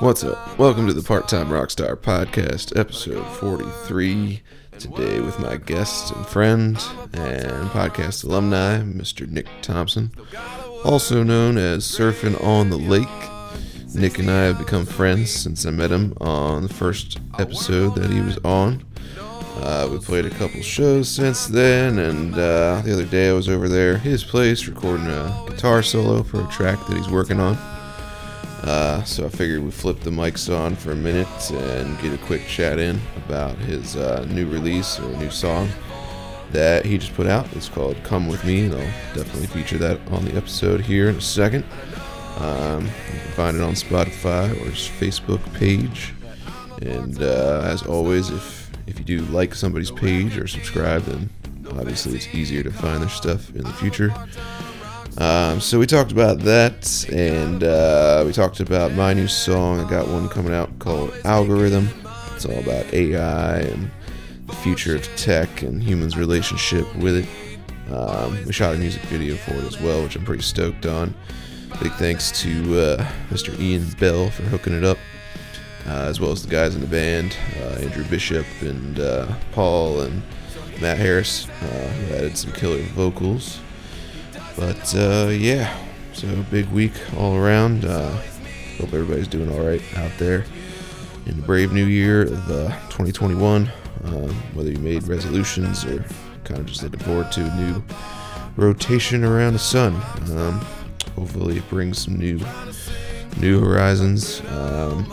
What's up? Welcome to the Part Time Rockstar Podcast, episode 43. Today, with my guest and friend and podcast alumni, Mr. Nick Thompson, also known as Surfing on the Lake. Nick and I have become friends since I met him on the first episode that he was on. Uh, we played a couple shows since then, and uh, the other day I was over there, his place, recording a guitar solo for a track that he's working on. Uh, so I figured we'd flip the mics on for a minute and get a quick chat in about his uh, new release or new song that he just put out. It's called Come With Me, and I'll definitely feature that on the episode here in a second. Um, you can find it on Spotify or his Facebook page. And uh, as always, if if you do like somebody's page or subscribe, then obviously it's easier to find their stuff in the future. Um, so we talked about that, and uh, we talked about my new song. I got one coming out called Algorithm. It's all about AI and the future of tech and humans' relationship with it. Um, we shot a music video for it as well, which I'm pretty stoked on. Big thanks to uh, Mr. Ian Bell for hooking it up, uh, as well as the guys in the band, uh, Andrew Bishop and uh, Paul and Matt Harris, uh, who added some killer vocals. But uh, yeah, so big week all around. Uh, hope everybody's doing all right out there in the brave new year of uh, 2021. Um, whether you made resolutions or kind of just looking forward to a new rotation around the sun. Um, hopefully, it brings some new new horizons. Um,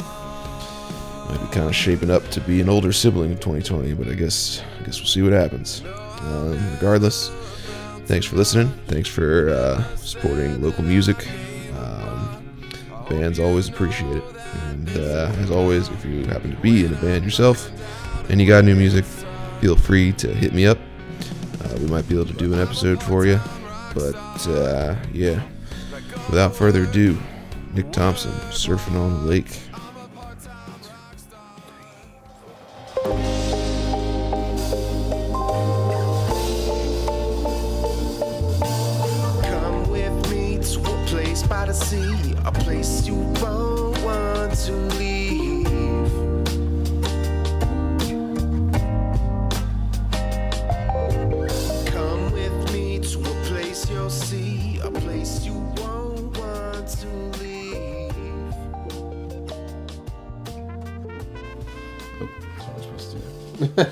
might be kind of shaping up to be an older sibling in 2020, but I guess I guess we'll see what happens. Um, regardless, thanks for listening. Thanks for uh, supporting local music. Um, bands always appreciate it. And uh, as always, if you happen to be in a band yourself and you got new music, feel free to hit me up. Uh, we might be able to do an episode for you. But uh, yeah, without further ado, Nick Thompson, Surfing on the Lake.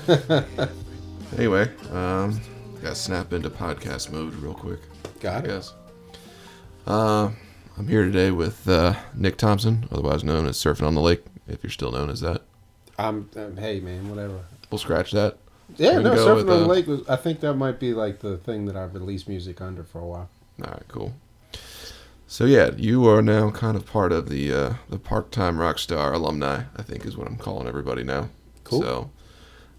anyway, um, got to snap into podcast mode real quick. Got it. guess. Uh, I'm here today with uh, Nick Thompson, otherwise known as Surfing on the Lake, if you're still known as that. I'm, um, hey man, whatever. We'll scratch that. Yeah, no, surfing with, on the uh, lake was. I think that might be like the thing that I've released music under for a while. All right, cool. So yeah, you are now kind of part of the uh, the part-time rock star alumni. I think is what I'm calling everybody now. Cool. So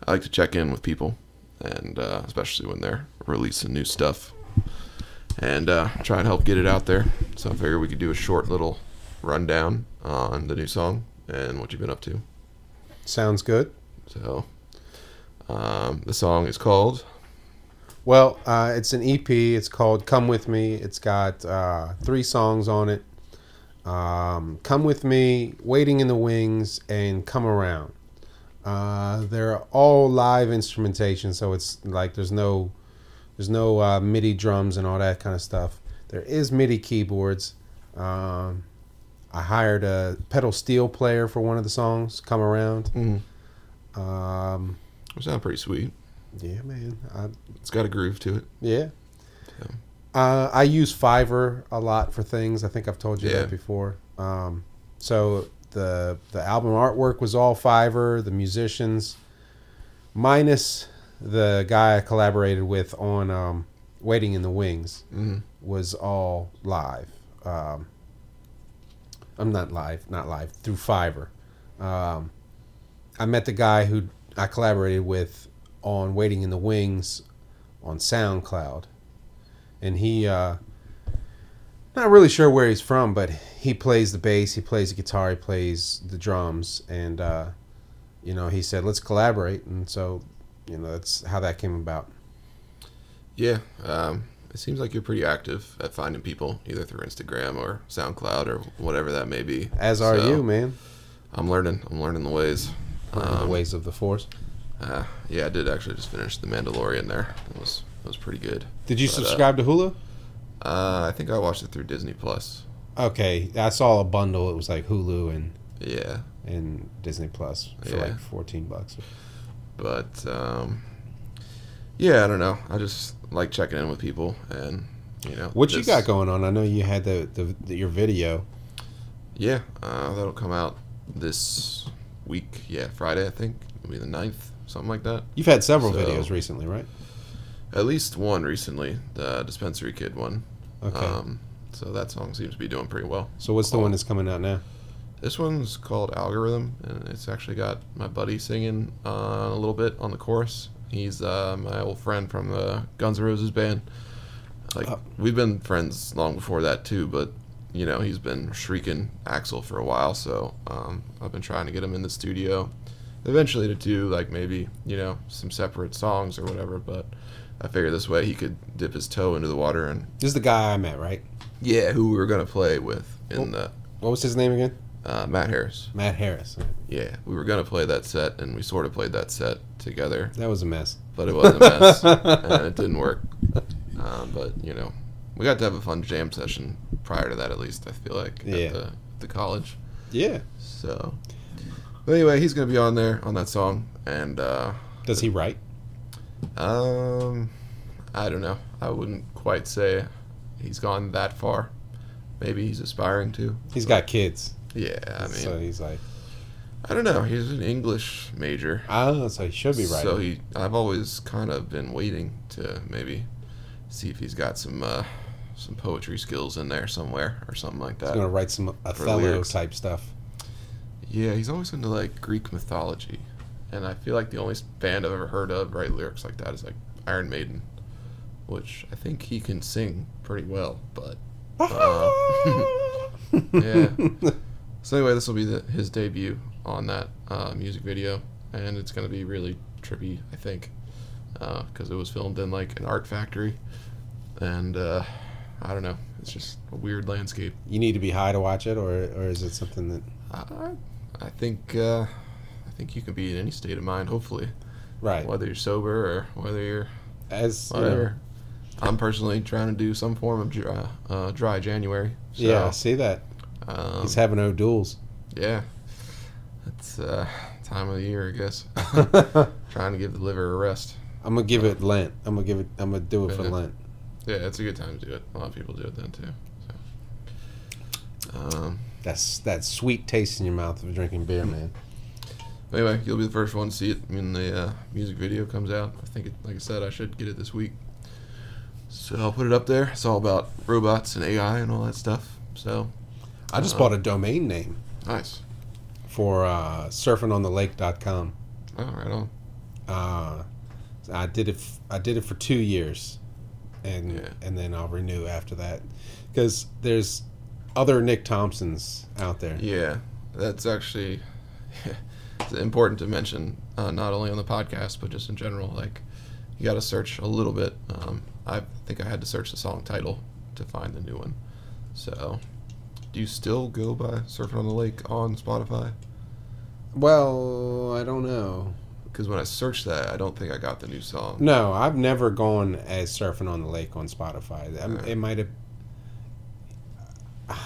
I like to check in with people, and uh, especially when they're releasing new stuff, and uh, try and help get it out there. So I figured we could do a short little rundown on the new song and what you've been up to. Sounds good. So um, the song is called Well, uh, it's an EP. It's called "Come with Me." It's got uh, three songs on it. Um, "Come with Me," "Waiting in the Wings," and "Come Around." Uh, they're all live instrumentation, so it's like there's no there's no uh, MIDI drums and all that kind of stuff. There is MIDI keyboards. Um, I hired a pedal steel player for one of the songs. Come around. mm, Um, it sounds pretty sweet. yeah, man. I, It's got a groove to it. yeah. Yeah. Uh, I use Fiverr a lot for things. I think I've told you Yeah. that before. Um, so the the album artwork was all Fiverr. The musicians, minus the guy I collaborated with on um, "Waiting in the Wings," Mm, was all live. Um, I'm not live, not live through Fiverr. Um, I met the guy who I collaborated with on "Waiting in the Wings" on SoundCloud, and he uh, not really sure where he's from, but he plays the bass, he plays the guitar, he plays the drums, and uh, you know he said let's collaborate, and so you know that's how that came about. Yeah, um, it seems like you're pretty active at finding people either through Instagram or SoundCloud or whatever that may be. As are So, you, man. I'm learning. I'm learning the ways. the Um, ways of the Force. uh, yeah, I did actually just finish the Mandalorian. There, it was it was pretty good. Did you but, uh, subscribe to Hulu? Uh, I think I watched it through Disney Plus. Okay, I saw a bundle. It was like Hulu and Yeah, and Disney Plus for Yeah. like fourteen bucks. but um, yeah, I don't know. I just like checking in with people, and you know, What you got going on? I know you had the, the, the your video. Yeah, uh, that'll come out this week. Yeah, Friday I think. It'll be the 9th, something like that. You've had several So- videos recently, right? At least one recently, the Dispensary Kid one. Okay. Um, so that song seems to be doing pretty well. so what's the one that's coming out now? This one's called Algorithm, and it's actually got my buddy singing uh, a little bit on the chorus. He's uh, my old friend from the Guns N' Roses band. Like Oh. we've been friends long before that too, but you know he's been shrieking Axl for a while, so um, I've been trying to get him in the studio, eventually to do like maybe you know some separate songs or whatever. But I figured this way he could dip his toe into the water and This is the guy I met, right? yeah, who we were gonna play with in the What was his name again? uh, Matt Harris. Matt Harris. Yeah, we were gonna play that set, and we sort of played that set together, That was a mess. but it was a mess, and it didn't work. Um, but you know, we got to have a fun jam session prior to that, at least I feel like Yeah. at the, the college. Yeah. So, but anyway, he's gonna be on there on that song, and uh, Does he write? Um, I don't know. I wouldn't quite say he's gone that far. Maybe he's aspiring to. He's got kids. Yeah, I mean, so he's like, I don't know. He's an English major. oh, so he should be writing. So he, I've always kind of been waiting to maybe see if he's got some uh, some poetry skills in there somewhere or something like that. he's gonna write some Othello type stuff. Yeah, he's always into like Greek mythology, and I feel like the only band I've ever heard of write lyrics like that is like Iron Maiden, which I think he can sing pretty well. But uh, yeah. So anyway, this will be the, his debut on that uh, music video, and it's gonna be really trippy, I think, because it was filmed in like an art factory, and uh, I don't know, it's just a weird landscape. You need to be high to watch it, or or is it something that I, I think uh, I think you can be in any state of mind, hopefully, right? whether you're sober or whether you're As you know, whatever. I'm personally trying to do some form of dry, uh, dry January. So, yeah, I see that um, he's having O'Douls. yeah, it's uh, time of the year, I guess. trying to give the liver a rest. I'm gonna give it Lent. I'm gonna give it. I'm gonna do it for Yeah. Lent. Yeah, it's a good time to do it. A lot of people do it then too. So. Um, That's that sweet taste in your mouth of drinking beer, man. Anyway, you'll be the first one to see it when the uh, music video comes out. I think, it, like I said, I should get it this week. So I'll put it up there. It's all about robots and AI and all that stuff. So I just Uh, bought a domain name nice. for uh, surfingonthelake.com. Oh, right on. Uh, I did it. F- I did it for two years, and Yeah. and then I'll renew after that, because there's other Nick Thompsons out there. Yeah, that's actually it's important to mention, uh, not only on the podcast but just in general. Like, you got to search a little bit. Um, I think I had to search the song title to find the new one. So, do you still go by "Surfing on the Lake" on Spotify? Well, I don't know. Because when I searched that, I don't think I got the new song. No, I've never gone as surfing on the lake on Spotify. Alright. It might have.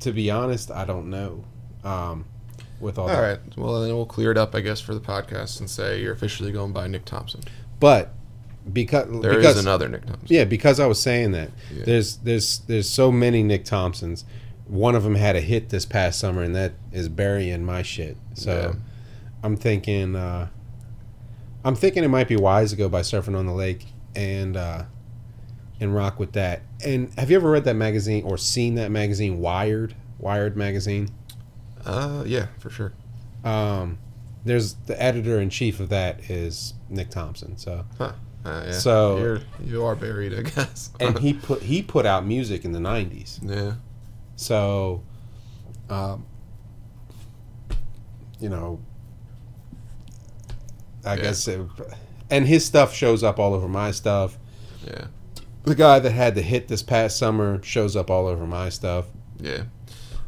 To be honest, I don't know. Um, with all, All that. right. Well, then we'll clear it up, I guess, for the podcast and say you're officially going by Nick Thompson. but because There is because another Nick Thompson. yeah, because I was saying that Yeah. there's there's there's so many Nick Thompsons. One of them had a hit this past summer, and that is burying my shit. So Yeah. I'm thinking, uh, I'm thinking it might be wise to go by surfing on the lake and uh, and rock with that. And have you ever read that magazine or seen that magazine, Wired? Wired magazine. Uh, yeah, for sure. Um, there's the editor in chief of that is Nick Thompson. So Huh. Uh, yeah. So- you're, you are buried, I guess. and he put he put out music in the '90s. yeah. So, um, you know, I Yeah. guess, it, and his stuff shows up all over my stuff. Yeah. The guy that had the hit this past summer shows up all over my stuff. Yeah.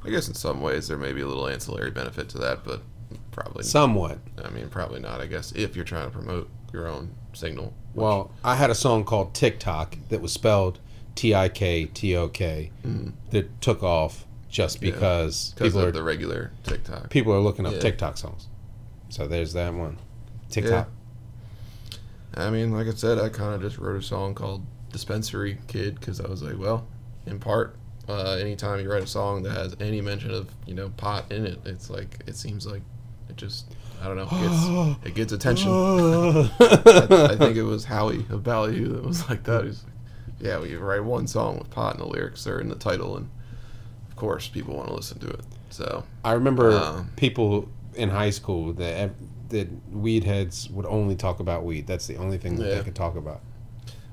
I guess in some ways there may be a little ancillary benefit to that, but probably. Somewhat. I mean, probably not. I guess if you're trying to promote your own signal. Well, I had a song called TikTok that was spelled T I K T O K hmm. that took off just. Yeah. because because people of are the regular TikTok. people are looking up Yeah. TikTok songs. So there's that one. TikTok. I mean, like I said, I kind of just wrote a song called "Dispensary Kid" because I was like, well, in part, uh, anytime you write a song that has any mention of you know pot in it, it's like it seems like it just I don't know, it gets, it gets attention. I, I think it was Howie of Ballyhoo that was like that. He's like, yeah, we write one song with pot in the lyrics or in the title, and of course, people want to listen to it. So I remember Um, people in high school that that weed heads would only talk about weed. That's the only thing that Yeah. they could talk about.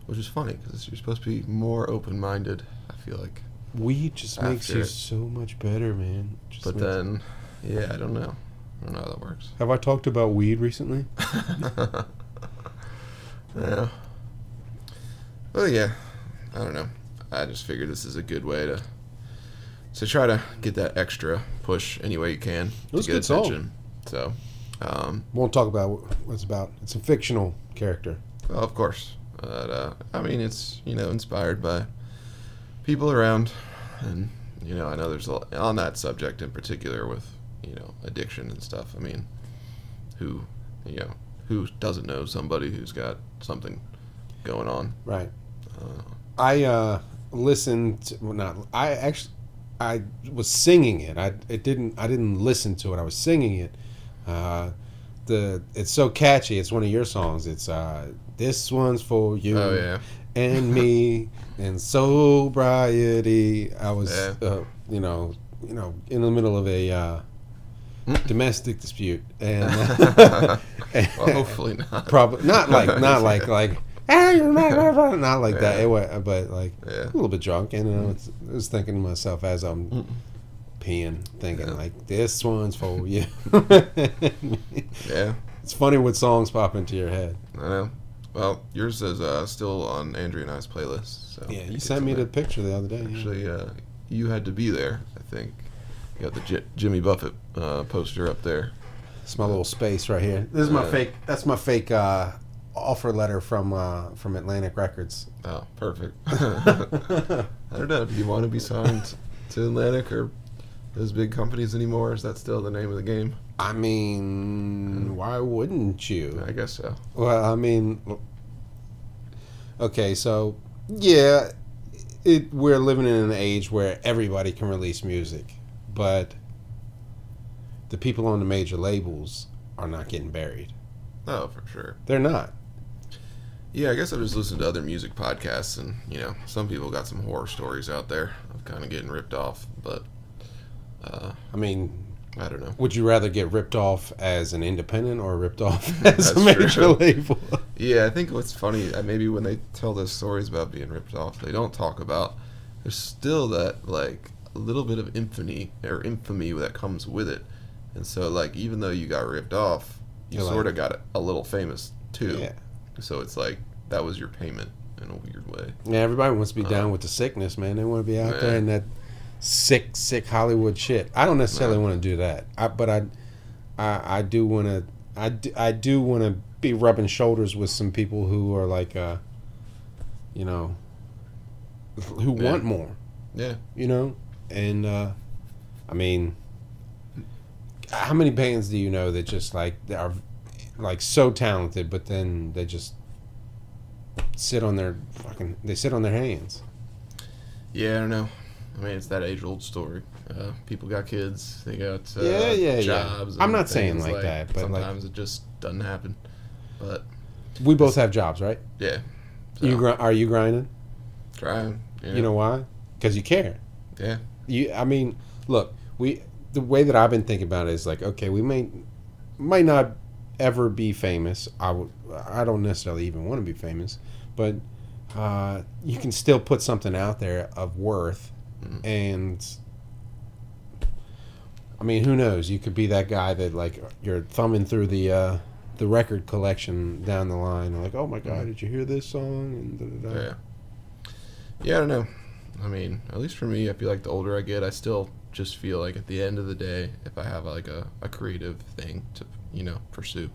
which is funny because you're supposed to be more open-minded. I feel like. Weed just makes you it. so much better, man. Just But then, yeah, I don't know. I don't know how that works. have I talked about weed recently? yeah. Well, yeah. I don't know. I just figured this is a good way to to try to get that extra push any way you can It was to a get good song. attention. So, um, Won't talk about what it's about. It's a fictional character. well, of course. But, uh, I mean, it's you know inspired by people around, and you know I know there's a lot, on that subject in particular with you know addiction and stuff. I mean, who you know who doesn't know somebody who's got something going on? Right. Uh, I uh listened to, well, not I actually I was singing it. I it didn't I didn't listen to it. I was singing it. Uh the it's so catchy. It's one of your songs. It's uh this one's for you oh yeah, and me and sobriety. I was Yeah. uh, you know, you know, in the middle of a uh domestic dispute and well, hopefully not. probably not like not like like not, not, not," not like that Yeah. it was, but like Yeah. a little bit drunk and you know, it's, I was thinking to myself as I'm Mm. peeing thinking like this one's for you Yeah, it's funny what songs pop into your head I know. Well, yours is uh, still on Andrew and I's playlist. So yeah you sent me the picture the other day yeah. Actually, uh, you had to be there. I think you got the J- Jimmy Buffett uh, poster up there. it's my little space right here this is my Yeah. fake that's my fake uh offer letter from uh from Atlantic Records Oh, perfect. I don't know. if you want to be signed to Atlantic or those big companies anymore? Is that still the name of the game? I mean why wouldn't you I guess so. Well, I mean, okay, so yeah, it we're living in an age where everybody can release music, but the people on the major labels are not getting buried. Oh, for sure. They're not. Yeah, I guess I've just listened to other music podcasts, and you know, some people got some horror stories out there of kind of getting ripped off. But uh, I mean, I don't know. would you rather get ripped off as an independent or ripped off as a major true. label? Yeah, I think what's funny, uh, maybe when they tell those stories about being ripped off, they don't talk about there's still that like a little bit of infamy or infamy that comes with it, and so like even though you got ripped off, you like- sort of got a little famous too. Yeah. So it's like that was your payment in a weird way. Yeah, everybody wants to be Uh, down with the sickness, man. They want to be out Yeah. there in that sick, sick Hollywood shit. I don't necessarily Yeah. want to do that, I, but I, I, I do want to. I do, I do want to be rubbing shoulders with some people who are like, uh, you know, who Yeah. want more. Yeah. You know, and uh, I mean, how many bands do you know that just like they are like so talented, but then they just sit on their fucking they sit on their hands. Yeah, I don't know. I mean, it's that age-old story. Uh, people got kids. They got uh, Yeah, yeah, yeah. jobs. I'm not saying things like that, but, like- sometimes it just doesn't happen. But We both have jobs, right? yeah, so, You gr- are you grinding? trying. You know why? Because you care. Yeah. You, I mean, look, we the way that I've been thinking about it is like, okay, we may might not ever be famous. I would, I don't necessarily even want to be famous, but uh, you can still put something out there of worth, Mhm. and I mean, who knows? You could be that guy that like you're thumbing through the. Uh, the record collection down the line, like, oh my god, did you hear this song? And da-da-da. Yeah. Yeah, I don't know. I mean, at least for me, I feel like the older I get, I still just feel like at the end of the day, if I have like a, a creative thing to you know pursue,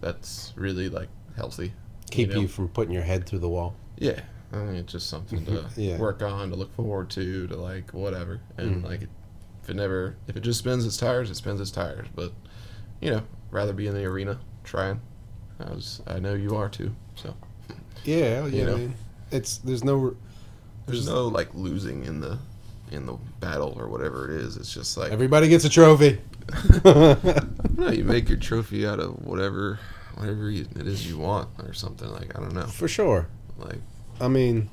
that's really like healthy. Keep you, know? from putting your head through the wall. Yeah, I mean it's just something to Yeah. work on, to look forward to, to like whatever. Mm. And like, if it never, if it just spins its tires, it spins its tires. But you know, rather be in the arena trying. As I know you are too. So Yeah, You know. man. It's there's no there's no like losing in the in the battle or whatever it is. It's just like everybody gets a trophy. no, you make your trophy out of whatever whatever it is you want or something. Like I don't know. For sure. Like I mean,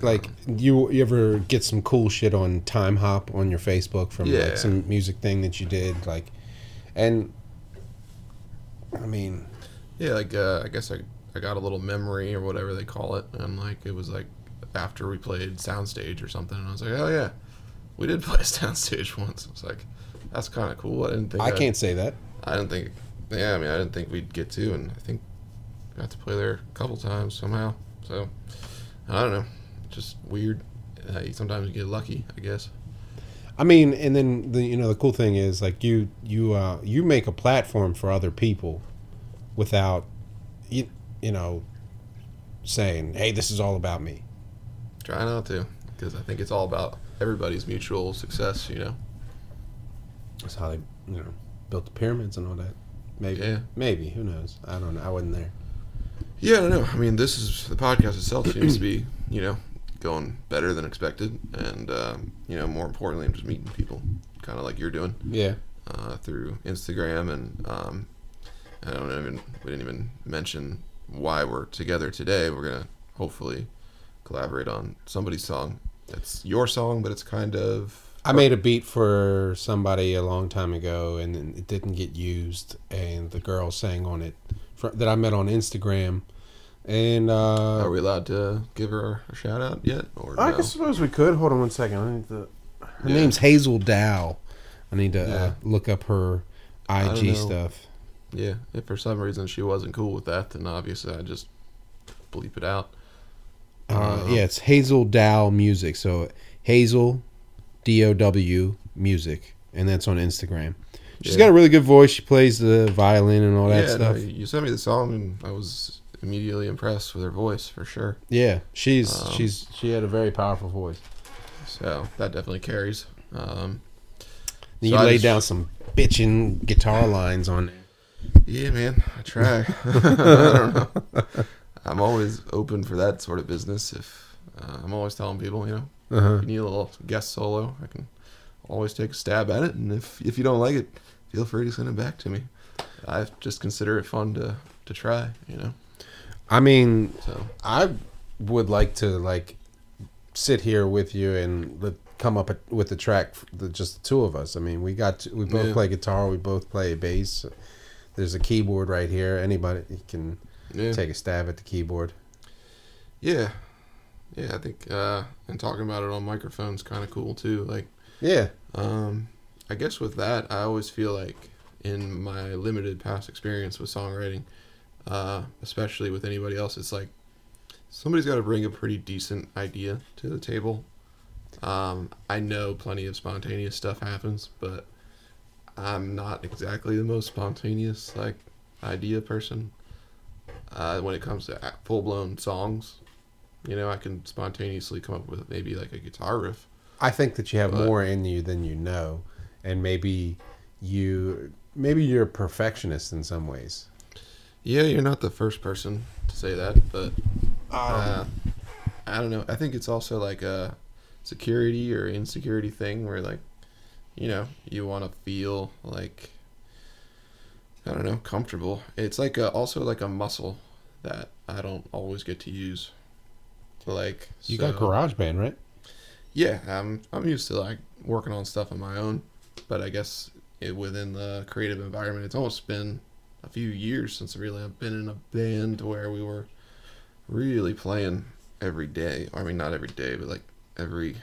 like you you ever get some cool shit on Timehop on your Facebook from Yeah. like some music thing that you did like and I mean, Yeah, like uh, I guess I I got a little memory or whatever they call it, and like it was like after we played Soundstage or something, and I was like, oh yeah, we did play Soundstage once. I was like, that's kind of cool. I didn't think I I'd- can't say that. I didn't think. Yeah, I mean, I didn't think we'd get to, and I think got to play there a couple times somehow. So I don't know, just weird. Uh, you sometimes you get lucky, I guess. I mean, and then the you know the cool thing is like you you uh you make a platform for other people without you you know saying, "Hey, this is all about me." Try not to, because I think it's all about everybody's mutual success. You know. That's how they you know built the pyramids and all that. Maybe, Yeah. maybe who knows? I don't know. I wasn't there. Yeah, I don't know. I mean, this is the podcast itself seems to be, you know, going better than expected, and um, you know, more importantly, I'm just meeting people, kind of like you're doing Yeah, uh, through Instagram, and um, I don't even we didn't even mention why we're together today. We're gonna hopefully collaborate on somebody's song. It's your song, but it's kind of I made a beat for somebody a long time ago, and it didn't get used. And the girl sang on it fr that I met on Instagram. And uh, Are we allowed to give her a shout out yet, or I no? suppose we could. Hold on one second. I need to. Her Yeah. name's Hazel Dow. I need to Yeah. uh, look up her IG stuff. Yeah, if for some reason she wasn't cool with that, then obviously I just bleep it out. Uh, Uh, yeah, it's Hazel Dow Music. So Hazel, D O W Music, and that's on Instagram. She's Yeah. got a really good voice. She plays the violin and all that yeah, no, stuff. you sent me the song, and I was immediately impressed with her voice for sure. yeah, she's Um, she's she had a very powerful voice. So that definitely carries. Um, And So you I laid just- down some bitching guitar lines on there. yeah, man, I try. I don't know. I'm always open for that sort of business. If uh, I'm always telling people, you know, Uh-huh. if you need a little guest solo, I can always take a stab at it. And if if you don't like it, feel free to send it back to me. I just consider it fun to to try. You know, I mean, so I would like to like sit here with you and let, come up with the track, for the, just the two of us. I mean, we got to, we both Yeah. play guitar, we both play bass. There's a keyboard right here. Anybody can yeah. take a stab at the keyboard. Yeah, yeah. I think uh, and talking about it on microphone's kind of cool too. Like, Yeah, um, I guess with that, I always feel like in my limited past experience with songwriting, uh, especially with anybody else, it's like somebody's got to bring a pretty decent idea to the table. Um, I know plenty of spontaneous stuff happens, but I'm not exactly the most spontaneous like idea person. Uh, when it comes to full blown songs, you know, I can spontaneously come up with maybe like a guitar riff. I think that you have But- more in you than you know, and maybe you maybe you're a perfectionist in some ways. Yeah, you're not the first person to say that, but uh, I don't know. I think it's also like a security or insecurity thing where, like, you know, you want to feel like I don't know, comfortable. It's like a, also like a muscle that I don't always get to use. Like You got so- GarageBand, right? Yeah, I'm I'm used to like working on stuff on my own, but I guess it, within the creative environment, it's almost been a few years since really I've been in a band where we were really playing every day. I mean, not every day, but like every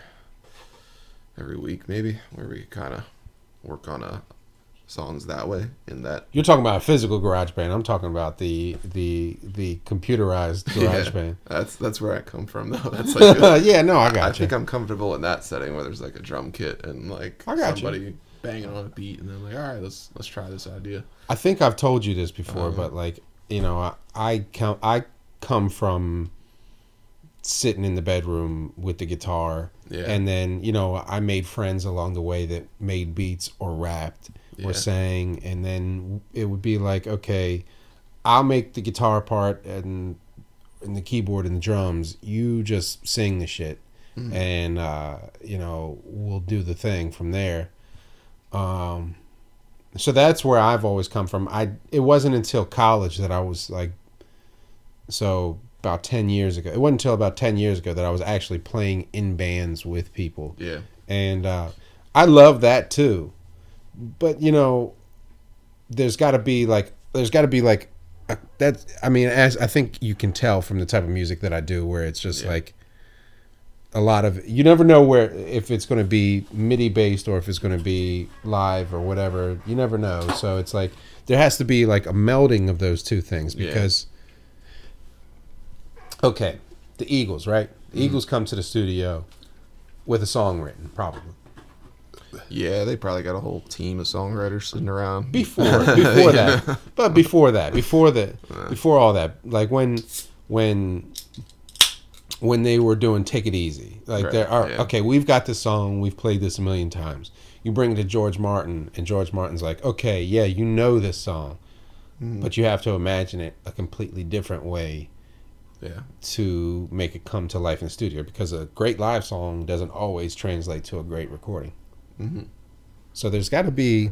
every week maybe, where we kind of work on a songs that way. In that, You're talking about a physical garage band. I'm talking about the the the computerized garage Yeah, band. that's that's where I come from though. That's like a- yeah, no, I I got think you. I think i'm comfortable in that setting where there's like a drum kit and like I got you. Banging on a beat, and then like, all right, let's let's try this idea. I think I've told you this before, Uh-huh. but like you know, I I count I come from sitting in the bedroom with the guitar, Yeah. and then you know I made friends along the way that made beats or rapped Yeah. or sang, and then it would be like, okay, I'll make the guitar part and and the keyboard and the drums. You just sing the shit, Mm-hmm. and uh, you know we'll do the thing from there. Um, so that's where I've always come from. I it wasn't until college that I was like, so about ten years ago. It wasn't until about ten years ago that I was actually playing in bands with people, Yeah, and uh, I love that too. But you know, there's got to be like there's got to be like a, that. I mean, as I think you can tell from the type of music that I do, where it's just Yeah. like a lot of you never know where if it's going to be MIDI based or if it's going to be live or whatever. You never know. So it's like there has to be like a melding of those two things Yeah. because okay, the Eagles, right? The mm-hmm. Eagles come to the studio with a song written, probably yeah, they probably got a whole team of songwriters sitting around. before before that but before that before the before all that like when when when they were doing take it easy like Right, there are yeah. okay we've got this song we've played this a million times you bring it to george martin and george martin's like okay yeah you know this song Mm. but you have to imagine it a completely different way yeah, to make it come to life in the studio because a great live song doesn't always translate to a great recording hmm so there's got to be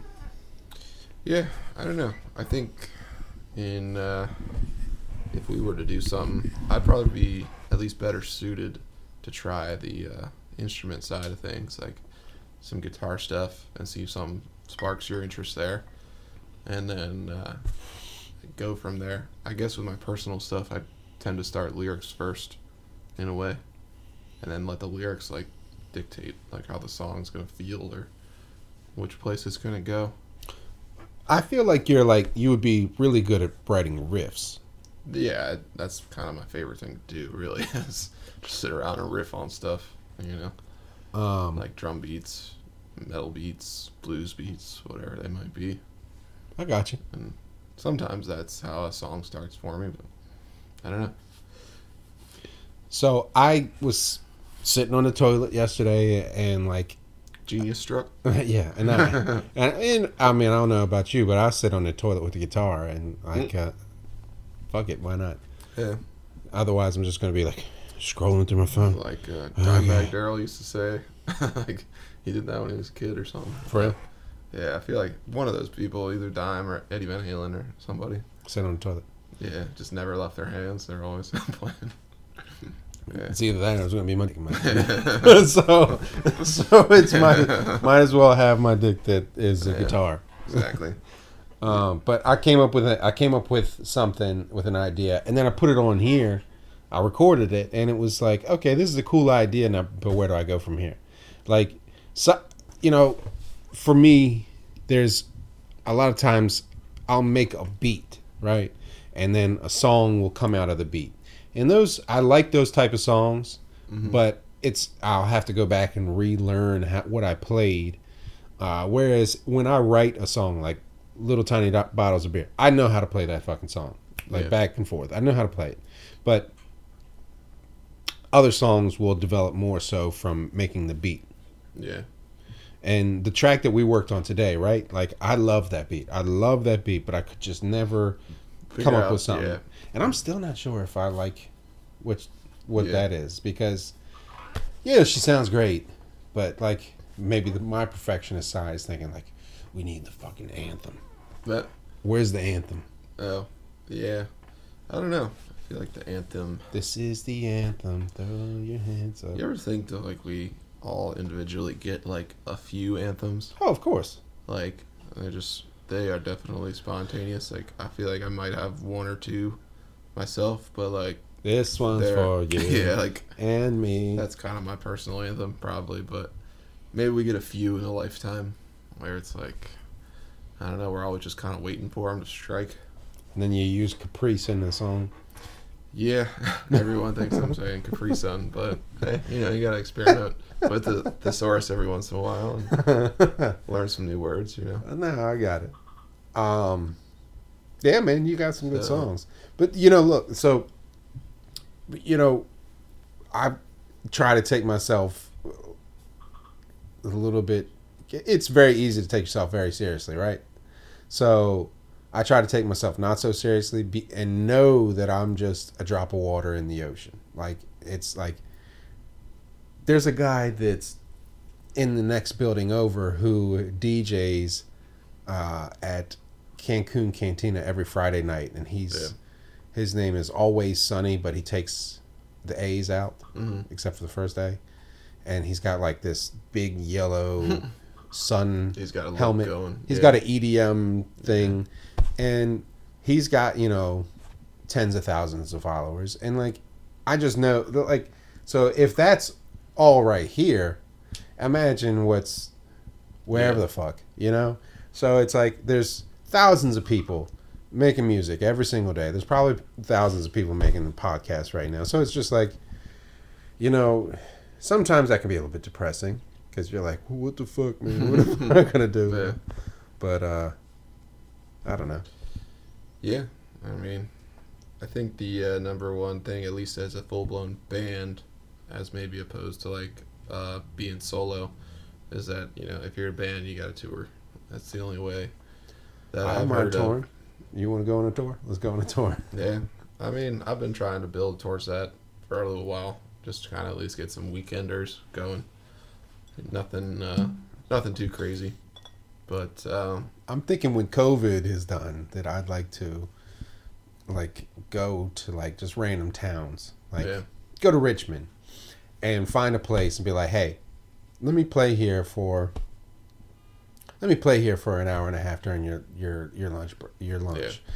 yeah. I don't know. I think in uh, if we were to do something, I'd probably be at least better suited to try the uh, instrument side of things, like some guitar stuff, and see if something sparks your interest there, and then uh, go from there. I guess with my personal stuff, I tend to start lyrics first, in a way, and then let the lyrics like dictate like how the song's gonna feel or which place it's gonna go. I feel like you're like you would be really good at writing riffs. Yeah, that's kind of my favorite thing to do. Really, is just sit around and riff on stuff. You know, Um, like drum beats, metal beats, blues beats, whatever they might be. I got you. And Sometimes that's how a song starts for me, but I don't know. So I was sitting on the toilet yesterday and like, Genius struck. yeah, and I, and, and I mean I don't know about you, but I sit on the toilet with the guitar and like, uh, fuck it, why not? Yeah, Otherwise, I'm just gonna be like scrolling through my phone. like uh, Dimebag yeah. Darrell used to say, like he did that when he was a kid or something. For real, Yeah, I feel like one of those people, either Dime or Eddie Van Halen or somebody. sit on the toilet. Yeah, just never left their hands. They're always playing. Yeah. It's either that or it's gonna be my dick my hand. so, so it's my might as well have my dick that is a Yeah. guitar. Exactly. Um, but I came up with a, I came up with something with an idea, and then I put it on here. I recorded it, and it was like, okay, this is a cool idea. Now, but where do I go from here? Like, so you know, for me, there's a lot of times I'll make a beat, right, and then a song will come out of the beat, and those I like those type of songs, but it's I'll have to go back and relearn how, what I played. Uh, whereas when I write a song like "Little Tiny Dot Bottles of Beer," I know how to play that fucking song, like Yeah. back and forth. I know how to play it, but other songs will develop more so from making the beat. Yeah. And the track that we worked on today, right? Like I love that beat. I love that beat, but I could just never come Figure up out- with something. yeah. And I'm still not sure if I like which what Yeah. that is because yeah, she sounds great, but like maybe the, my perfectionist side is thinking like we need the fucking anthem. That. Where's the anthem? Oh. Yeah. I don't know. I feel like the anthem. This is the anthem. Throw your hands up. You ever think that like we all individually get like a few anthems? Oh, of course. Like they just they are definitely spontaneous. Like I feel like I might have one or two myself, but like This one's for you yeah, like and me. that's kind of my personal anthem probably. But maybe we get a few in a lifetime where it's like I don't know. We're always just kind of waiting for him to strike. And then you use Caprice in the song. Yeah, everyone thinks I'm saying Capri Sun, but hey, you know, you gotta experiment with the thesaurus every once in a while and learn some new words. You know. No, I got it. Um, yeah, man, you got some good So- songs. But you know, look, so you know, I try to take myself a little bit. It's very easy to take yourself very seriously, right? So I try to take myself not so seriously be, and know that I'm just a drop of water in the ocean. Like it's like there's a guy that's in the next building over who DJs uh, at Cancun Cantina every Friday night, and he's Yeah. his name is Always Sunny, but he takes the A's out hmm except for the first A, and he's got like this big yellow sun He's got a helmet. going. He's Yeah. got an EDM thing, and he's got you know tens of thousands of followers, and like I just know that, like so if that's all right here, imagine what's wherever Yeah. the fuck you know. So it's like there's thousands of people making music every single day. There's probably thousands of people making the podcast right now. So it's just like, you know, sometimes that can be a little bit depressing because you're like, what the fuck, man? What am I gonna do? Yeah. But uh, I don't know. Yeah, I mean, I think the uh, number one thing, at least as a full blown band, as maybe opposed to like uh, being solo, is that you know if you're a band, you got to tour. That's the only way that I am on of. You want to go on a tour? Let's go on a tour. Yeah, I mean, I've been trying to build towards that for a little while, just to kind of at least get some weekenders going. Nothing, uh, nothing too crazy, but um, I'm thinking when COVID is done, that I'd like to, like, go to like just random towns, like yeah, go to Richmond, and find a place and be like, hey, let me play here for. Let me play here for an hour and a half during your your your lunch your lunch. Yeah.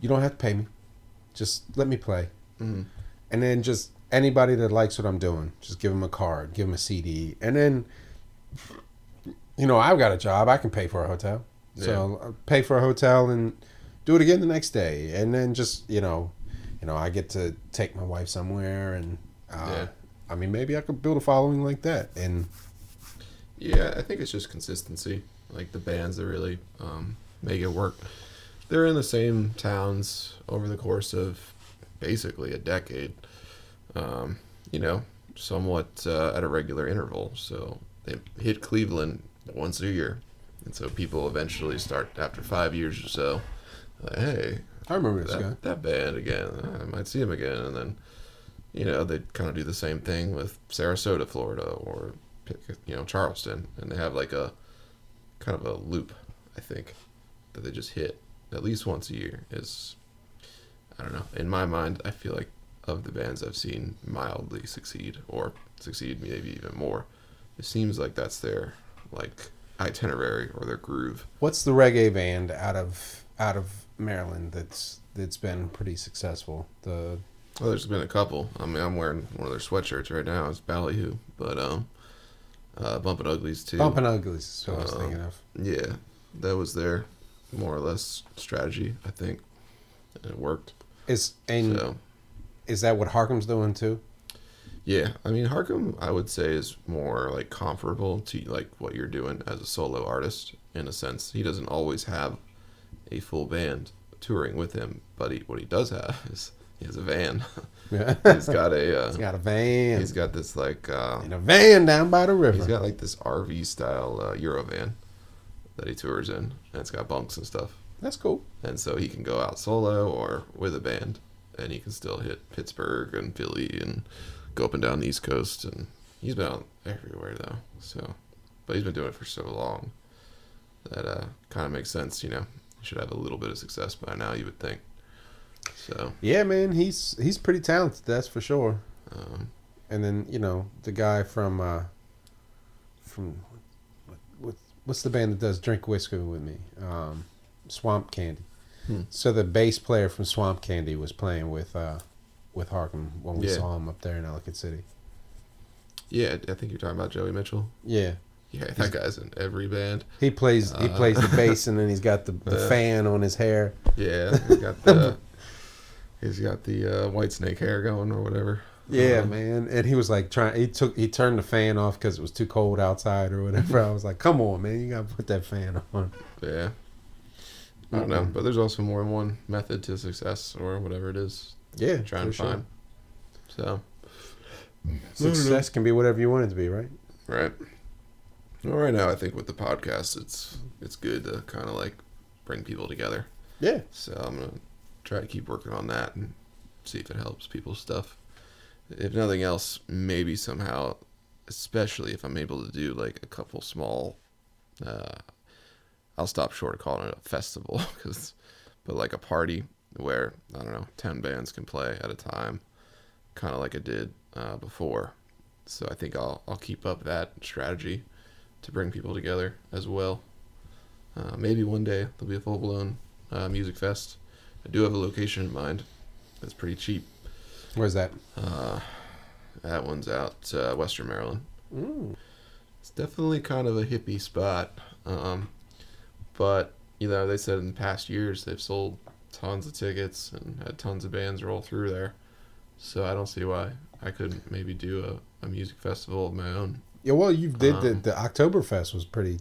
You don't have to pay me, just let me play, Mhm. and then just anybody that likes what I'm doing, just give them a card, give them a CD, and then, you know, I've got a job, I can pay for a hotel, so I'll pay for a hotel and do it again the next day, and then just you know, you know, I get to take my wife somewhere, and uh, Yeah. I mean, maybe I could build a following like that, and Yeah, I think it's just consistency. Like the bands that really um, make it work. They're in the same towns over the course of basically a decade. Um, you know, somewhat uh, at a regular interval. So they hit Cleveland once a year, and so people eventually start after five years or so. Like, hey, I remember this guy. that, that band again. I might see him again, and then you know they kind of do the same thing with Sarasota, Florida, or you know Charleston, and they have like a kind of a loop. I think that they just hit at least once a year. Is I don't know. In my mind, I feel like of the bands I've seen mildly succeed or succeed maybe even more, it seems like that's their like itinerary or their groove. What's the reggae band out of out of Maryland that's that's been pretty successful? The Well, there's been a couple. I mean, I'm wearing one of their sweatshirts right now. It's Ballyhoo, but um, uh, Bumpin' Uglies too. Bumpin' Uglies is what I was Uh, thinking of. Yeah, that was their more or less strategy, I think, and it worked. It's and so is that what Harkham's doing too? yeah, I mean, Harkham, I would say is more like comparable to like what you're doing as a solo artist in a sense. He doesn't always have a full band touring with him, but he, what he does have is he has a van. Yeah, he's got a uh, he's got a van. he's got this like uh, in a van down by the river. He's got like this RV style uh, Eurovan that he tours in, and it's got bunks and stuff. That's cool. And so he can go out solo or with a band, and he can still hit Pittsburgh and Philly and go up and down the East Coast. And he's been out everywhere though. So, but he's been doing it for so long that uh, kind of makes sense. You know, he should have a little bit of success by now. You would think. So, Yeah, man, he's he's pretty talented. That's for sure. um, And then you know the guy from uh, from what, what what's the band that does Drink Whiskey with me? Um, Swamp Candy. Hmm. So the bass player from Swamp Candy was playing with uh, with Harkham when we Yeah. saw him up there in Ellicott City. yeah, I think you're talking about Joey Mitchell. Yeah, Yeah, that guy's in every band. He plays he Uh. plays the bass and then he's got the, the Yeah. fan on his hair. Yeah, he's got the he's got the uh, Whitesnake hair going or whatever. Yeah, Um, man. And he was like trying. He took he turned the fan off because it was too cold outside or whatever. I was like, come on, man, you gotta put that fan on. Yeah. I don't know, but there's also more than one method to success or whatever it is Yeah, you're trying for to sure. find. So, Success can be whatever you want it to be, right? right. Well, right now I think with the podcast, it's it's good to kind of like bring people together. Yeah. So I'm gonna try to keep working on that and see if it helps people's stuff. If nothing else, maybe somehow, especially if I'm able to do like a couple small, uh, I'll stop short of calling it a festival, cause, but like a party where I don't know, ten bands can play at a time, kind of like I did uh, before. So I think I'll I'll keep up that strategy to bring people together as well. Uh, maybe one day there'll be a full blown uh, music fest. I do have a location in mind. That's pretty cheap. Where's that? Uh, that one's out uh, Western Maryland. Mm. It's definitely kind of a hippie spot. Um, but you know, they said in the past years they've sold tons of tickets and had tons of bands roll through there. So I don't see why I couldn't maybe do a, a music festival of my own. Yeah, well, you did the Um, the Oktoberfest was pretty.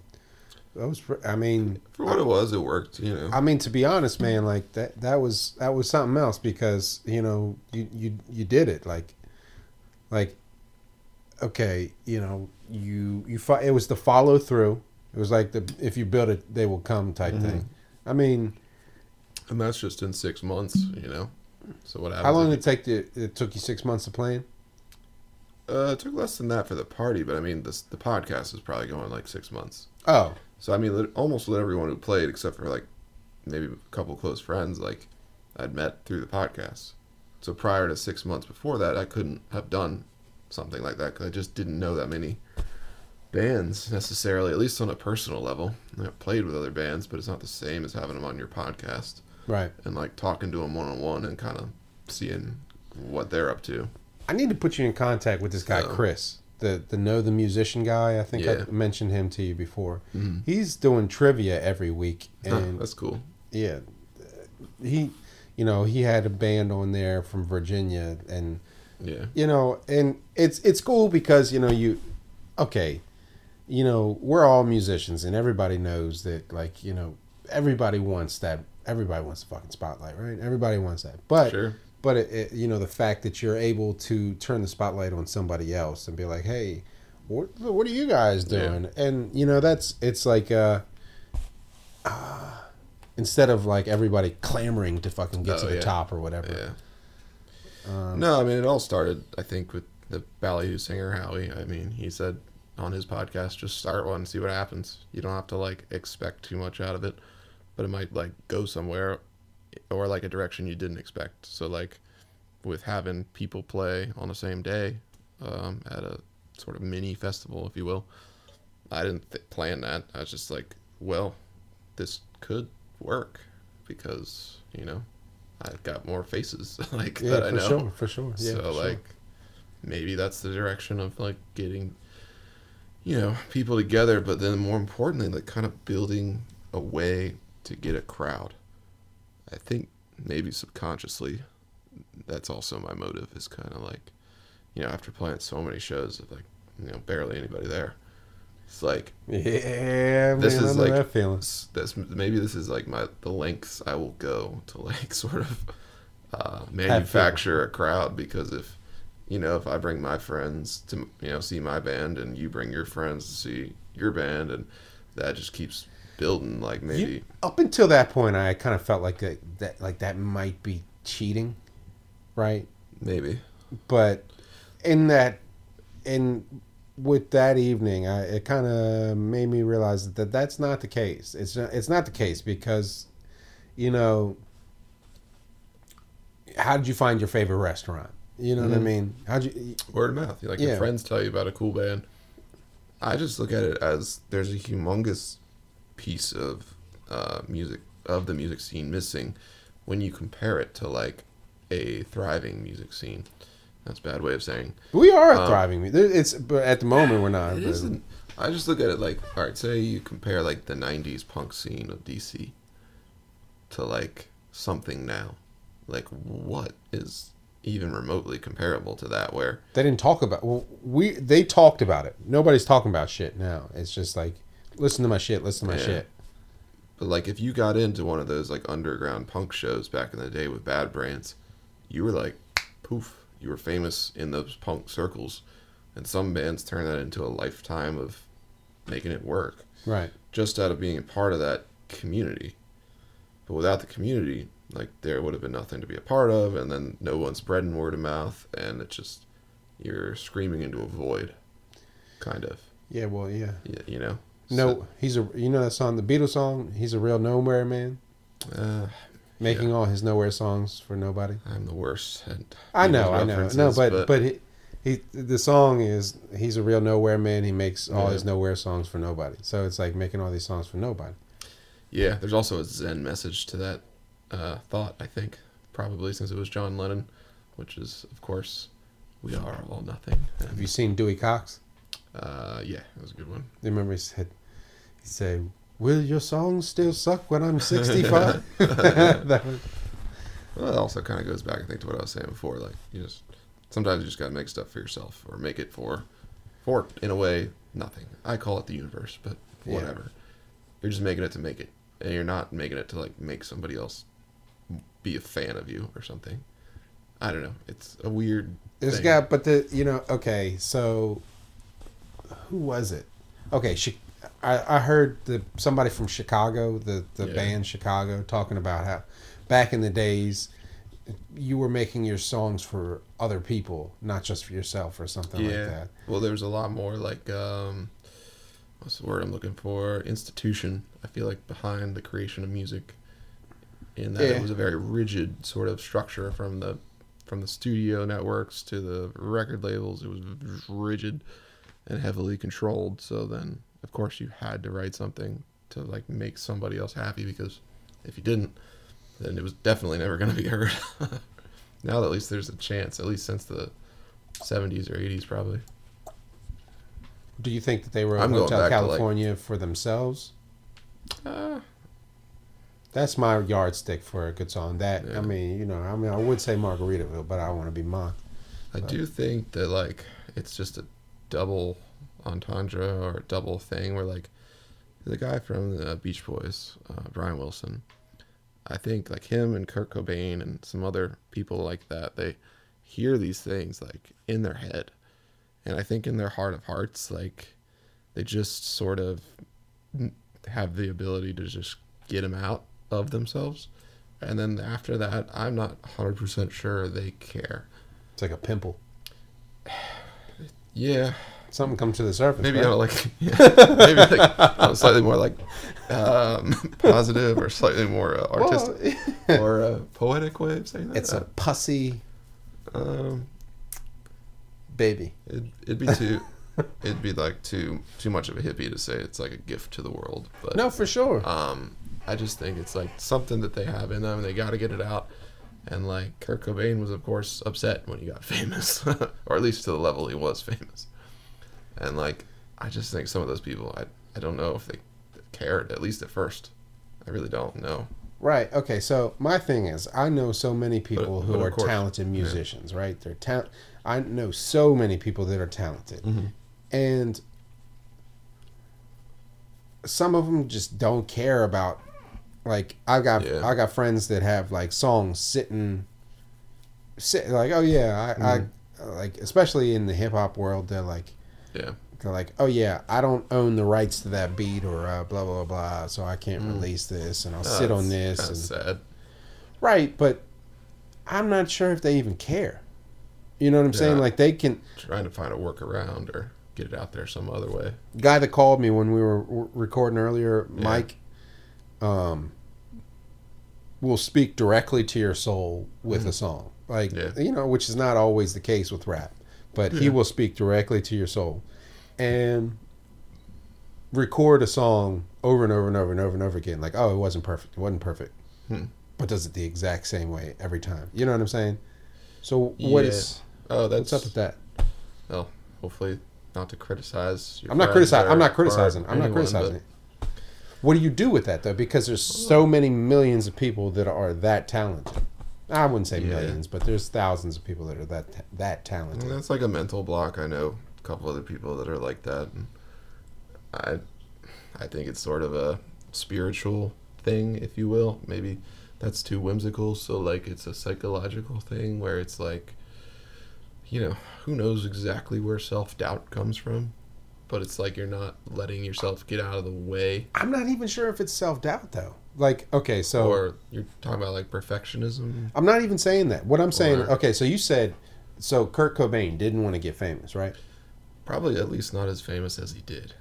That was. I mean, For what it was, it worked. You know. I mean, to be honest, man, like that that was that was something else because you know you you you did it like like okay, you know you you it was the follow through. It was like the if you build it, they will come type Mm-hmm. thing. I mean, And that's just in six months, you know. So what how long did it take to? It took you six months to plan. Uh, it took less than that for the party, but I mean, this the podcast is probably going like six months. Oh, So I mean, almost everyone who played, except for like maybe a couple close friends, like I'd met through the podcast. So prior to six months before that, I couldn't have done something like that because I just didn't know that many bands necessarily, at least on a personal level. I've played with other bands, but it's not the same as having them on your podcast right. and like talking to them one on one and kind of seeing what they're up to. I need to put you in contact with this guy So- Chris, the the know the musician guy. I think Yeah. I mentioned him to you before. Mhm. He's doing trivia every week, Huh, and that's cool. yeah, he, you know, he had a band on there from Virginia, and Yeah. you know, and it's it's cool because you know you, okay, you know, we're all musicians, and everybody knows that, like, you know, everybody wants that. Everybody wants the fucking spotlight, right? Everybody wants that, but Sure. but it, it, you know the fact that you're able to turn the spotlight on somebody else and be like hey what, what are you guys Yeah. doing and you know that's it's like uh, uh instead of like everybody clamoring to fucking get Oh, to the yeah. top or whatever Yeah. um, No, I mean it all started, I think, with the Ballyhoo singer Howie. I mean, he said on his podcast, just start one, see what happens. You don't have to like expect too much out of it, but it might like go somewhere or like a direction you didn't expect. So like with having people play on the same day um, at a sort of mini festival, if you will, I didn't th- plan that. I was just like, well, this could work because you know I've got more faces like yeah that I know. for sure for sure yeah so for sure. like maybe that's the direction of like getting you know people together but then more importantly like kind of building a way to get a crowd. I think maybe subconsciously that's also my motive is kind of like you know after playing so many shows of like you know barely anybody there it's like yeah this man, is like that feeling. that's maybe this is like my the lengths I will go to like sort of uh, manufacture a crowd because if you know if I bring my friends to you know see my band and you bring your friends to see your band and that just keeps building like maybe You- up until that point i kind of felt like that, that like that might be cheating right? Maybe. But in that in with that evening I, it kind of made me realize that that's not the case. It's not, it's not the case because you know how did you find your favorite restaurant you know what i Mhm. mean how'd you word of mouth like Yeah. your friends tell you about a cool band I just look at it as there's a humongous piece of uh, music of the music scene missing when you compare it to like a thriving music scene. That's a bad way of saying. we are Um, thriving it's but at the moment we're not It isn't. I just look at it like, all right, say you compare like the '90s punk scene of DC to like something now. Like, what is even remotely comparable to that? Where They didn't talk about. Well, we they talked about it. Nobody's talking about shit now. It's just like, listen to my shit. Listen to my Yeah. shit. But like, if you got into one of those like underground punk shows back in the day with Bad Brains, you were like, poof, you were famous in those punk circles, and some bands turn that into a lifetime of making it work Right. just out of being a part of that community. But without the community, like there would have been nothing to be a part of, and then no one's spreading word of mouth, and it's just you're screaming into a void, kind of. Yeah. Well. Yeah. You, you know. No, he's a. You know that song, the Beatles song. He's a real nowhere man, uh, making all his nowhere songs for nobody. I'm the worst. I know, I know. No, but but he, he the song is he's a real nowhere man. He makes all Yeah. his nowhere songs for nobody. So it's like making all these songs for nobody. Yeah, there's also a Zen message to that uh, thought, I think, probably since it was John Lennon, which is, of course, we are all nothing. Have you seen Dewey Cox? Uh, yeah, that was a good one. You remember he said, he said, "Will your songs still suck when I'm 65?" that was, Well, it also kind of goes back, I think, to what I was saying before. Like, you just sometimes you just gotta make stuff for yourself, or make it for, for in a way, nothing. I call it the universe, but Yeah. whatever. You're just making it to make it, and you're not making it to like make somebody else be a fan of you or something. I don't know. It's a weird. This guy, but the you know, okay, so who was it? Okay, Chi- I I heard the somebody from Chicago, the the Yeah. band Chicago, talking about how back in the days you were making your songs for other people, not just for yourself or something like that. Well, there was a lot more like um, what's the word I'm looking for? Institution. I feel like behind the creation of music, in that Yeah. it was a very rigid sort of structure from the from the studio networks to the record labels. It was rigid and heavily controlled. So then, of course, you had to write something to like make somebody else happy because if you didn't, then it was definitely never going to be heard. now at least there's a chance, at least since the 70s or 80s probably. Do you think that they were I'm Hotel to, like- California for themselves? Uh, That's my yardstick for a good song. That Yeah. I mean, you know, I mean, I would say Margaritaville, but I don't want to be mocked. I do think that like it's just a double entendre or a double thing where like the guy from the Beach Boys, uh, Brian Wilson, I think like him and Kurt Cobain and some other people like that, they hear these things like in their head, and I think in their heart of hearts, like they just sort of have the ability to just get them out of themselves. And then after that, I'm not 100% sure they care. It's like a pimple. Yeah, Something comes to the surface. maybe right? on like yeah, maybe like a slightly more like um, positive or slightly more uh, artistic Well, or a poetic way of saying that. it's a pussy um, baby. it'd, it'd be too it'd be like too too much of a hippie to say it's like a gift to the world. But No, for sure. um, I just think it's like something that they have in them. and They got to get it out. And like Kurt Cobain was, of course, upset when he got famous, or at least to the level he was famous. And like, I just think some of those people, I I don't know if they cared at least at first. I really don't know. Right. Okay. So my thing is, I know so many people But- who but are course, talented musicians. Right. They're ta- I know so many people that are talented, Mm-hmm. and some of them just don't care about. Like I got Yeah. I got friends that have like songs sitting, sit like oh yeah I, Mm-hmm. I like especially in the hip hop world they're like Yeah, they're like, oh yeah, I don't own the rights to that beat or uh, blah blah blah, so I can't release this, and I'll sit on this. And, sad. right, but I'm not sure if they even care. You know what I'm saying? Like they can. Trying to find a workaround or get it out there some other way. Guy that called me when we were recording earlier, Yeah. Mike, um, will speak directly to your soul with a song, like Mm-hmm. Yeah. you know, which is not always the case with rap, but he will speak directly to your soul, and record a song over and over and over and over and over again. Like, oh, it wasn't perfect. It wasn't perfect. Hmm. But does it the exact same way every time. You know what I'm saying? So what Yeah. is Oh, that's what's up with that? Well, hopefully not to criticize. Your I'm not criticizing. I'm not criticizing. I'm not criticizing. What do you do with that though? Because there's so many millions of people that are that talented. I wouldn't say Yeah. millions, but there's thousands of people that are that that talented. That's like a mental block. I know a couple other people that are like that. And I, I think it's sort of a spiritual thing, if you will. Maybe that's too whimsical. So like, it's a psychological thing where it's like, you know, who knows exactly where self doubt comes from, but it's like you're not letting yourself get out of the way, I'm not even sure if it's self doubt though. Like, okay, so or you're talking about like perfectionism. I'm not even saying that. What I'm saying, Or- okay, so you said, so Kurt Cobain didn't want to get famous, right? Probably at least not as famous as he did.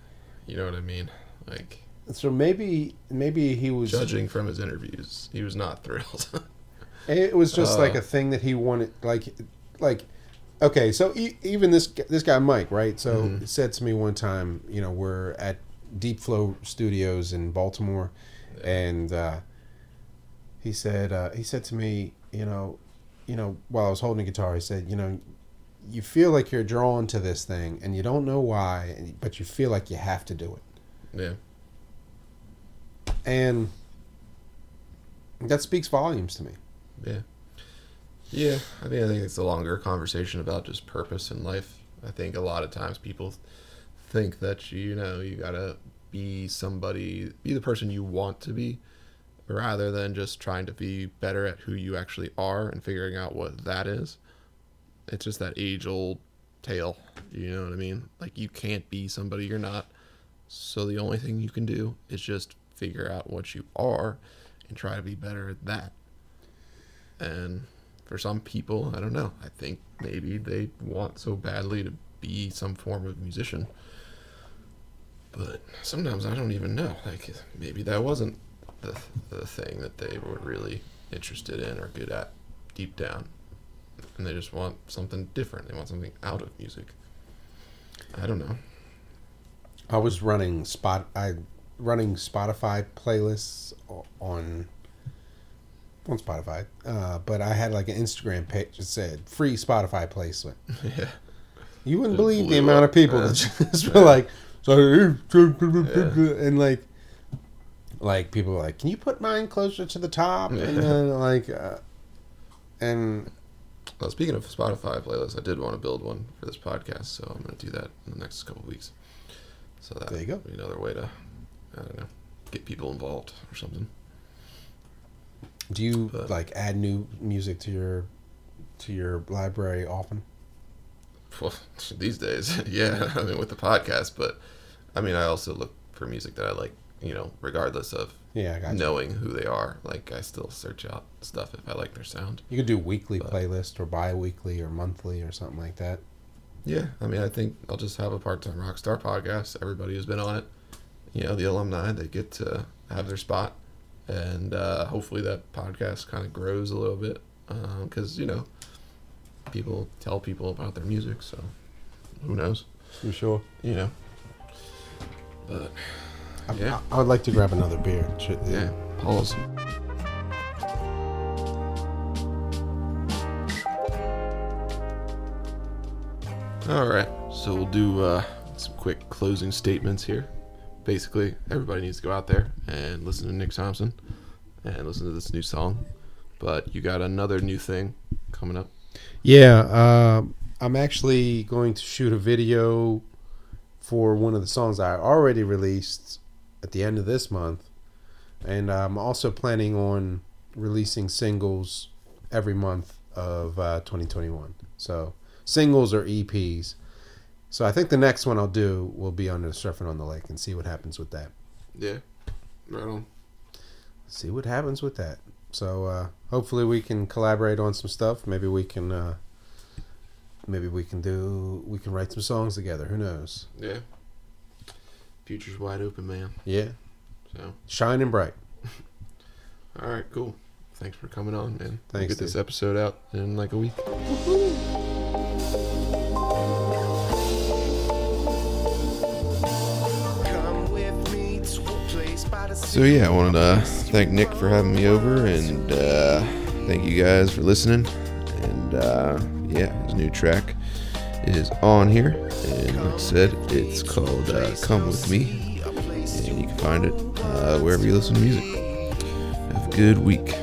You know what I mean? Like. So maybe maybe he was judging from his interviews, he was not thrilled. It was just Uh, like a thing that he wanted, like, like, okay. So e- even this this guy Mike, right? So Mhm. he said to me one time, you know, we're at Deep Flow Studios in Baltimore, and uh, he said uh, he said to me, you know, you know, while I was holding a guitar, he said, you know, you feel like you're drawn to this thing, and you don't know why, but you feel like you have to do it, yeah, and that speaks volumes to me. yeah, yeah. I mean, I think it's a longer conversation about just purpose in life. I think a lot of times people think that you know you gotta be somebody, be the person you want to be, rather than just trying to be better at who you actually are and figuring out what that is. It's just that age old tale. You know what I mean? Like you can't be somebody you're not. So the only thing you can do is just figure out what you are and try to be better at that. And for some people, I don't know. I think maybe they want so badly to be some form of musician. But sometimes I don't even know. Like maybe that wasn't the the thing that they were really interested in or good at deep down. And they just want something different. They want something out of music. I don't know. I was running spot I running Spotify playlists on on Spotify, uh, but I had like an Instagram page that said free Spotify placement. yeah. You wouldn't believe the amount up, of people yeah. that just were like, so and like, like people were like, can you put mine closer to the top? And then like, uh, and Well, speaking of Spotify playlists, I did want to build one for this podcast, so I'm going to do that in the next couple weeks. So that There you go. be another way to, I don't know, get people involved or something. Do you But- like add new music to your to your library often? Well, these days, yeah. I mean, with the podcast, but I mean, I also look for music that I like, you know, regardless of Yeah, I got you. knowing who they are. Like, I still search out stuff if I like their sound. You could do weekly But- playlist or bi-weekly or monthly or something like that. Yeah, I mean, I think I'll just have a part-time rock star podcast. Everybody who's been on it, you know, the alumni, they get to have their spot, and uh, hopefully that podcast kind of grows a little bit because you know, people tell people about their music, so who knows, You sure? you know. But I, Yeah. I, I would like to grab another beer. Yeah, pause. All right, so we'll do uh, some quick closing statements here. Basically, everybody needs to go out there and listen to Nick Thompson and listen to this new song. But you got another new thing coming up. Yeah, uh, I'm actually going to shoot a video for one of the songs I already released at the end of this month, and I'm also planning on releasing singles every month of uh, 2021. So singles or EPs. So I think the next one I'll do will be on under Surfing on the Lake and see what happens with that. Yeah, right on. See what happens with that. So uh, hopefully we can collaborate on some stuff. Maybe we can. Uh, maybe we can do. We can write some songs together. Who knows? Yeah, future's wide open, man. Yeah, So, shining bright. all right, cool. Thanks for coming on, man. We'll Thanks, get this episode out in like a week. So yeah, I wanted to thank Nick for having me over, and uh, thank you guys for listening. And uh, yeah, his new track is on here, and like I said, it's called uh, "Come with Me," and you can find it uh, wherever you listen to music. Have a good week.